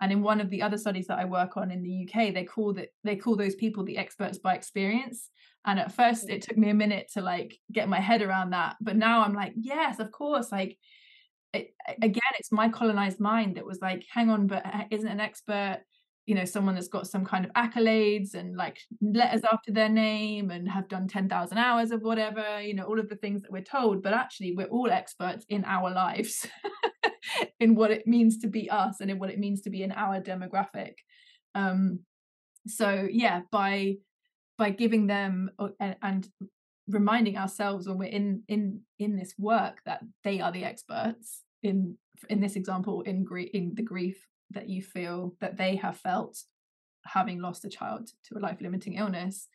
and in one of the other studies that I work on in the UK, they call that they call those people the experts by experience. And at first, it took me a minute to like get my head around that, but now I'm like, yes, of course. Like, it, again, it's my colonized mind that was like, hang on, but uh, isn't an expert you know someone that's got some kind of accolades and like letters after their name and have done 10,000 hours of whatever you know all of the things that we're told but actually we're all experts in our lives in what it means to be us and in what it means to be in our demographic. Um so yeah by by giving them uh, and, and reminding ourselves when we're in in in this work that they are the experts in in this example in grief in the grief that you feel that they have felt having lost a child to a life limiting illness.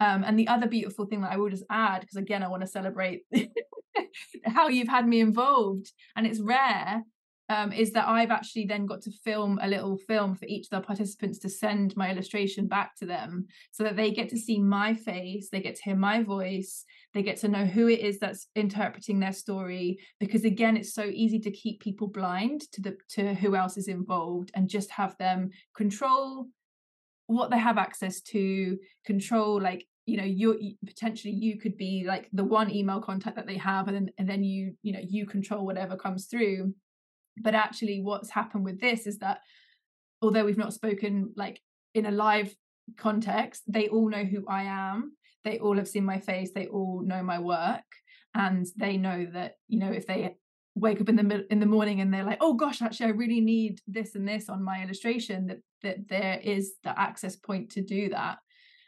Um, and the other beautiful thing that I will just add, because again, I want to celebrate how you've had me involved, and it's rare um, is that I've actually then got to film a little film for each of the participants to send my illustration back to them so that they get to see my face, they get to hear my voice, they get to know who it is that's interpreting their story. Because again, it's so easy to keep people blind to the to who else is involved and just have them control what they have access to, control like you know you potentially you could be like the one email contact that they have and then and then you you know you control whatever comes through but actually what's happened with this is that although we've not spoken like in a live context they all know who i am. They all have seen my face. They all know my work. And they know that you know if they wake up in the in the morning and they're like oh gosh actually i really need this and this on my illustration that that there is the access point to do that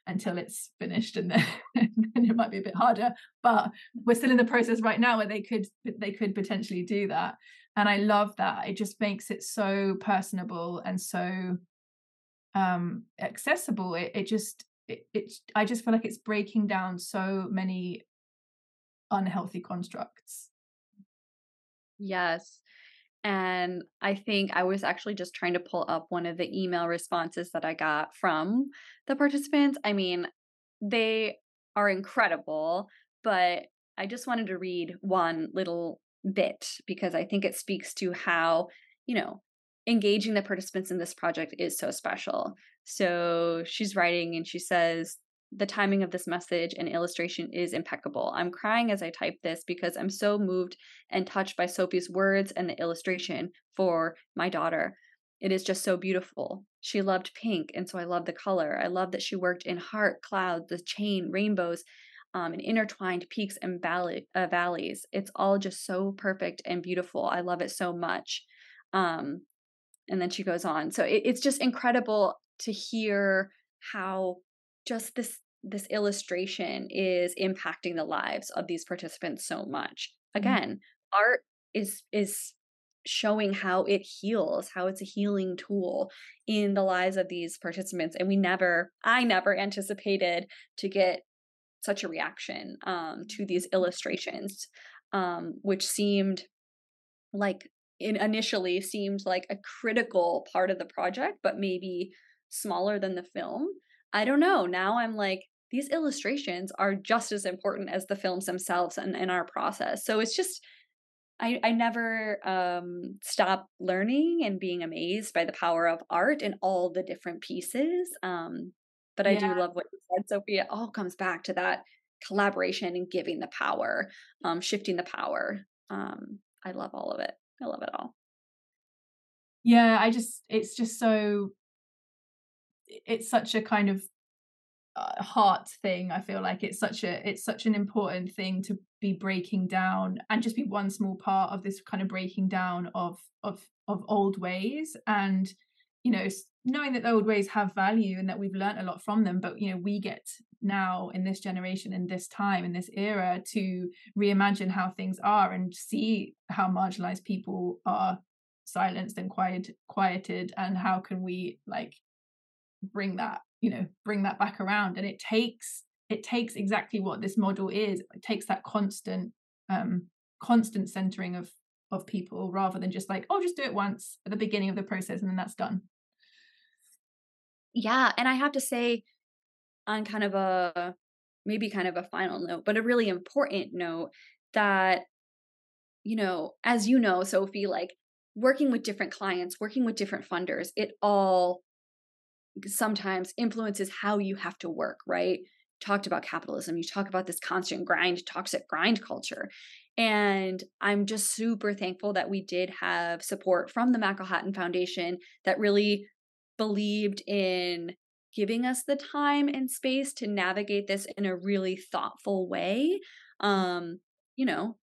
until it's finished and then, then it might be a bit harder. But we're still in the process right now where they could they could potentially do that and i love that it just makes it so personable and so um accessible it, it just it, it i just feel like it's breaking down so many unhealthy constructs yes and I think I was actually just trying to pull up one of the email responses that I got from the participants. I mean, they are incredible, but I just wanted to read one little bit because I think it speaks to how, you know, engaging the participants in this project is so special. So she's writing and she says, the timing of this message and illustration is impeccable. I'm crying as I type this because I'm so moved and touched by Sophie's words and the illustration for my daughter. It is just so beautiful. She loved pink, and so I love the color. I love that she worked in heart, clouds, the chain, rainbows, um, and intertwined peaks and valley, uh, valleys. It's all just so perfect and beautiful. I love it so much. Um, and then she goes on. So it, it's just incredible to hear how just this this illustration is impacting the lives of these participants so much mm-hmm. again mm-hmm. art is is showing how it heals how it's a healing tool in the lives of these participants and we never i never anticipated to get such a reaction um, to these illustrations um, which seemed like it initially seemed like a critical part of the project but maybe smaller than the film I don't know. Now I'm like, these illustrations are just as important as the films themselves and in our process. So it's just, I, I never um, stop learning and being amazed by the power of art and all the different pieces. Um, but I yeah. do love what you said, Sophia. It all comes back to that collaboration and giving the power, um, shifting the power. Um, I love all of it. I love it all. Yeah, I just, it's just so it's such a kind of uh, heart thing i feel like it's such a it's such an important thing to be breaking down and just be one small part of this kind of breaking down of of of old ways and you know knowing that the old ways have value and that we've learned a lot from them but you know we get now in this generation in this time in this era to reimagine how things are and see how marginalized people are silenced and quiet quieted and how can we like bring that you know bring that back around. And it takes it takes exactly what this model is. It takes that constant um constant centering of of people rather than just like oh just do it once at the beginning of the process and then that's done yeah and i have to say on kind of a maybe kind of a final note but a really important note that you know as you know sophie like working with different clients working with different funders it all sometimes influences how you have to work, right? Talked about capitalism, you talk about this constant grind, toxic grind culture. And I'm just super thankful that we did have support from the McElhattan Foundation that really believed in giving us the time and space to navigate this in a really thoughtful way. Um, you know,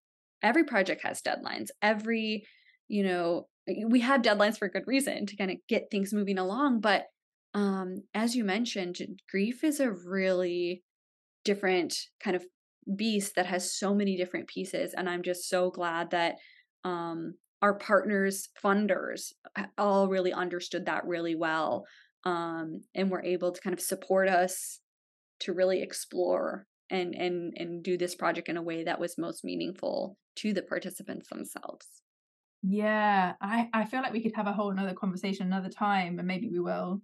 every project has deadlines. Every, you know, we have deadlines for good reason to kind of get things moving along, but um as you mentioned grief is a really different kind of beast that has so many different pieces and i'm just so glad that um our partners funders all really understood that really well um and were able to kind of support us to really explore and and and do this project in a way that was most meaningful to the participants themselves. Yeah, I I feel like we could have a whole another conversation another time, and maybe we will,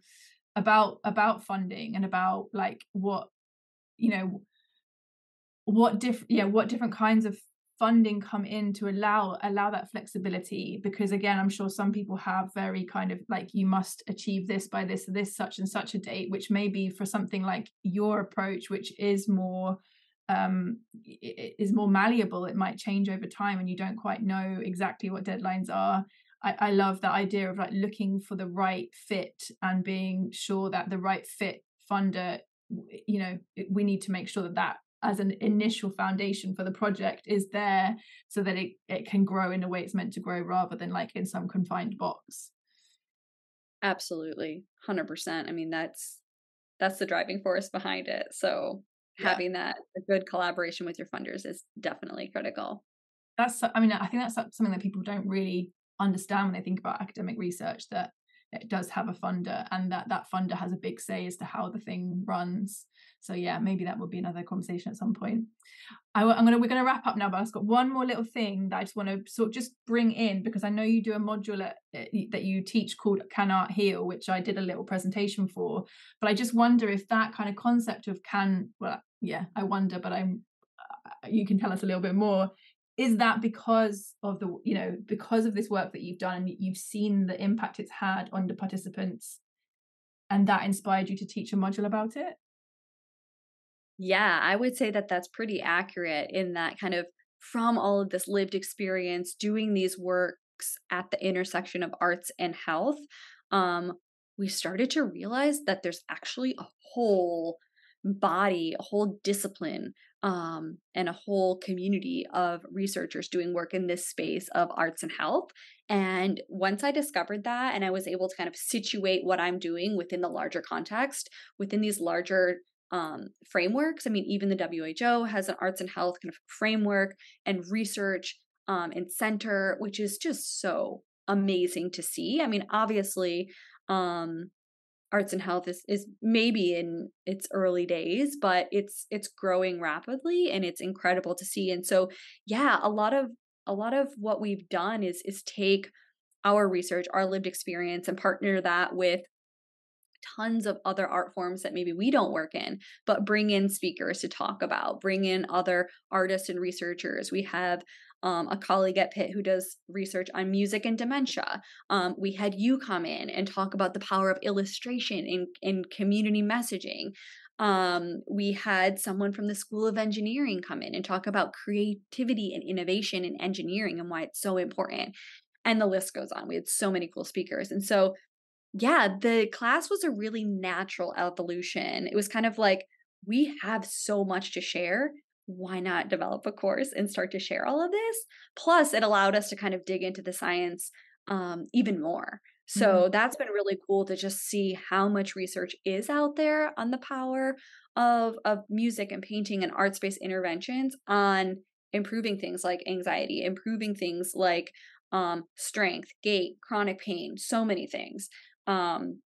about about funding and about like what you know what different yeah what different kinds of funding come in to allow allow that flexibility? Because again i'm sure some people have very kind of like you must achieve this by this this such and such a date which may be for something like your approach which is more um is more malleable. It might change over time and you don't quite know exactly what deadlines are. I, I love that idea of like looking for the right fit and being sure that the right fit funder you know we need to make sure that that as an initial foundation for the project is there so that it, it can grow in a way it's meant to grow rather than like in some confined box. Absolutely 100% i mean that's that's the driving force behind it. So yeah. having that a good collaboration with your funders is definitely critical. That's i mean i think that's something that people don't really understand when they think about academic research that it does have a funder and that that funder has a big say as to how the thing runs. So yeah maybe that would be another conversation at some point. I, am gonna we're gonna wrap up now but i've got one more little thing that i just want to sort of just bring in because i know you do a module at, eh, that you teach called can art heal which i did a little presentation for. But i just wonder if that kind of concept of can well yeah i wonder but i'm uh, you can tell us a little bit more is that because of the you know because of this work that you've done and you've seen the impact it's had on the participants and that inspired you to teach a module about it? Yeah i would say that that's pretty accurate in that kind of from all of this lived experience doing these works at the intersection of arts and health um we started to realize that there's actually a whole body, a whole discipline, um, and a whole community of researchers doing work in this space of arts and health. And once I discovered that, and I was able to kind of situate what I'm doing within the larger context, within these larger um, frameworks. I mean, even the WHO has an arts and health kind of framework and research um, and center, which is just so amazing to see. I mean, obviously, um, arts and health is, is maybe in its early days but it's it's growing rapidly and it's incredible to see and so yeah a lot of a lot of what we've done is is take our research our lived experience and partner that with tons of other art forms that maybe we don't work in, but bring in speakers to talk about, bring in other artists and researchers. We have um, a colleague at Pitt who does research on music and dementia. Um, we had you come in and talk about the power of illustration in, in community messaging. Um, we had someone from the School of Engineering come in and talk about creativity and innovation in engineering and why it's so important. And the list goes on. We had so many cool speakers. And so, yeah, the class was a really natural evolution. It was kind of like, we have so much to share why not develop a course and start to share all of this? Plus, it allowed us to kind of dig into the science um, even more. So mm-hmm. that's been really cool to just see how much research is out there on the power of of music and painting and art space interventions on improving things like anxiety, improving things like um, strength, gait, chronic pain, so many things. Um,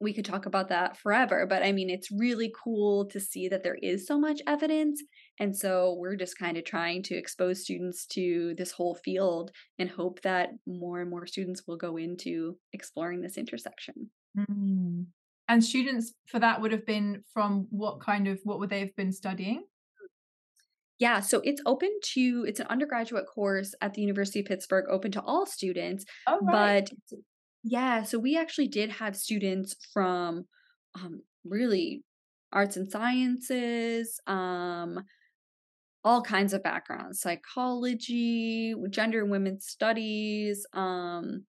we could talk about that forever. But I mean, it's really cool to see that there is so much evidence. And so we're just kind of trying to expose students to this whole field and hope that more and more students will go into exploring this intersection. Mm. And students for that would have been from what kind of, what would they have been studying? Yeah, so it's open to it's an undergraduate course at the University of Pittsburgh, open to all students. Oh, right. But yeah, so we actually did have students from um, really arts and sciences, um, all kinds of backgrounds, psychology, gender and women's studies. Um,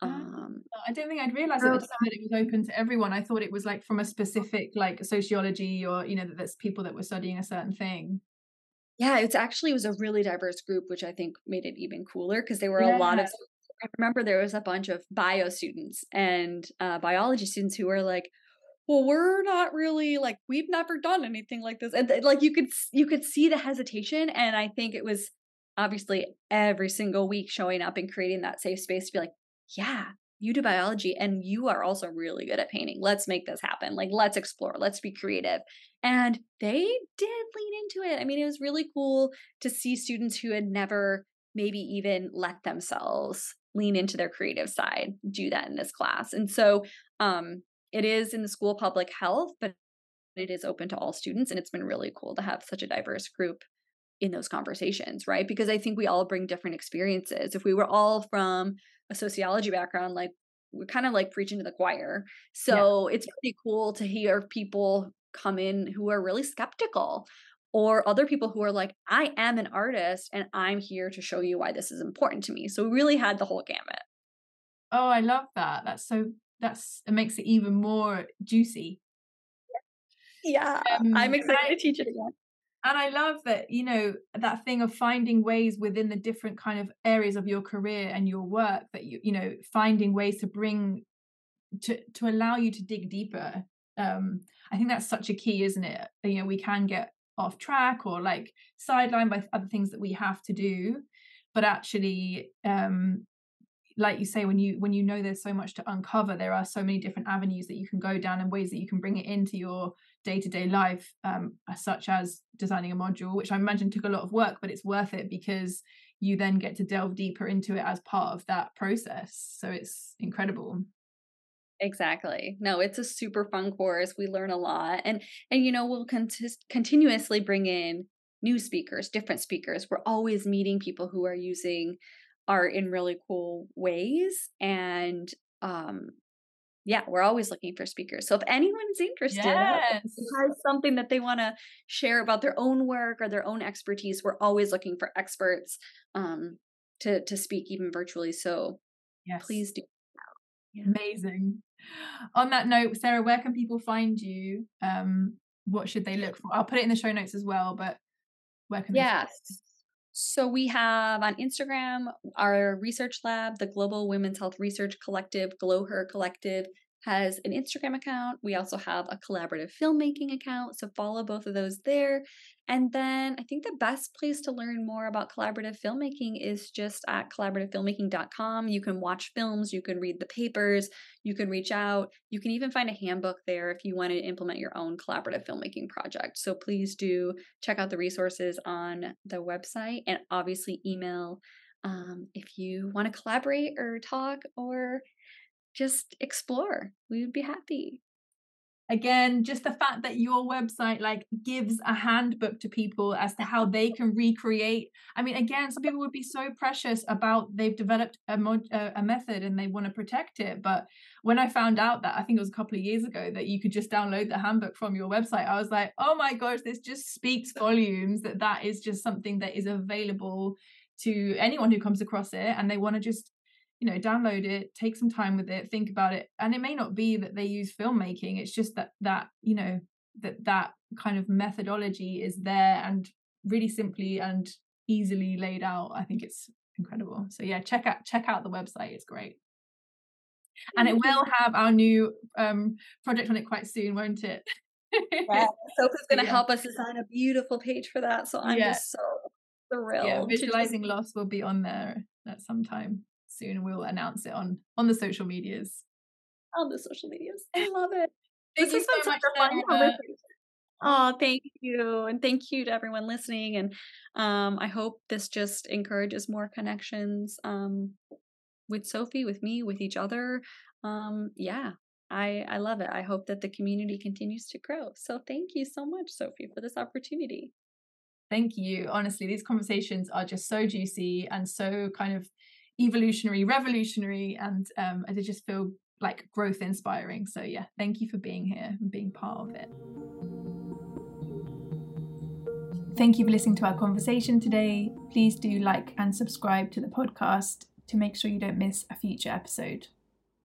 ah, um, I don't think I'd realized that it was open to everyone. I thought it was like from a specific like sociology or you know that there's people that were studying a certain thing. Yeah, it's actually it was a really diverse group, which I think made it even cooler because there were yeah. a lot of I remember there was a bunch of bio students and uh, biology students who were like, well we're not really like we've never done anything like this and like you could you could see the hesitation and i think it was obviously every single week showing up and creating that safe space to be like yeah you do biology and you are also really good at painting. Let's make this happen. Like let's explore. Let's be creative. And they did lean into it. I mean it was really cool to see students who had never maybe even let themselves lean into their creative side do that in this class. And so um, it is in the school of public health but it is open to all students and it's been really cool to have such a diverse group in those conversations right? Because i think we all bring different experiences. If we were all from a sociology background like we're kind of like preaching to the choir. So yeah. it's pretty cool to hear people come in who are really skeptical or other people who are like, I am an artist and I'm here to show you why this is important to me. So we really had the whole gamut. Oh, I love that. That's so that's it makes it even more juicy. Yeah. Um, I'm excited I, to teach it again. And I love that, you know, that thing of finding ways within the different kind of areas of your career and your work that you, you know, finding ways to bring to to allow you to dig deeper. Um, I think that's such a key, isn't it? You know, we can get off track or like sidelined by other things that we have to do. But actually um like you say when you when you know there's so much to uncover there are so many different avenues that you can go down and ways that you can bring it into your day-to-day life um such as designing a module which i imagine took a lot of work but it's worth it because you then get to delve deeper into it as part of that process. So it's incredible Exactly. No, it's a super fun course. We learn a lot. And and you know, we'll con- continuously bring in new speakers, different speakers. We're always meeting people who are using art in really cool ways and um yeah, we're always looking for speakers. So if anyone's interested, yes. has something that they want to share about their own work or their own expertise, we're always looking for experts um, to to speak even virtually. So yes. please do yeah. Amazing. On that note, Sara, where can people find you? Um, what should they look for? I'll put it in the show notes as well, but where can they? yes. So we have on Instagram our research lab, the Global Women's Health Research Collective, Glow Her Collective has an Instagram account. We also have a collaborative filmmaking account. So follow both of those there. And then I think the best place to learn more about collaborative filmmaking is just at collaborativefilmmaking.com. You can watch films, you can read the papers, you can reach out. You can even find a handbook there if you want to implement your own collaborative filmmaking project. So please do check out the resources on the website and obviously email um, if you want to collaborate or talk or just explore. We would be happy. Again, just the fact that your website like gives a handbook to people as to how they can recreate. I mean, again, some people would be so precious about they've developed a mod, a method and they want to protect it. But when I found out that I think it was a couple of years ago that you could just download the handbook from your website, I was like, oh my gosh, this just speaks volumes that that is just something that is available to anyone who comes across it and they want to just you know download it take some time with it think about it. And it may not be that they use filmmaking it's just that that you know that that kind of methodology is there and really simply and easily laid out. I think it's incredible. So yeah check out check out the website it's great. And it will have our new um project on it quite soon won't it? Yeah sophie's going to yeah. help us design a beautiful page for that so i'm yeah. just so thrilled. Yeah visualizing loss will be on there at some time soon we'll announce it on on the social medias. On the social medias. I love it. Thank this you so much. Fun conversation. Oh, thank you. And thank you to everyone listening. And um, I hope this just encourages more connections um, with Sophie, with me, with each other. Um, yeah, I, I love it. I hope that the community continues to grow. So thank you so much, Sophie, for this opportunity. Thank you. Honestly, these conversations are just so juicy and so kind of evolutionary, revolutionary, and um, I just feel like growth inspiring. So yeah, thank you for being here and being part of it. Thank you for listening to our conversation today. Please do like and subscribe to the podcast to make sure you don't miss a future episode.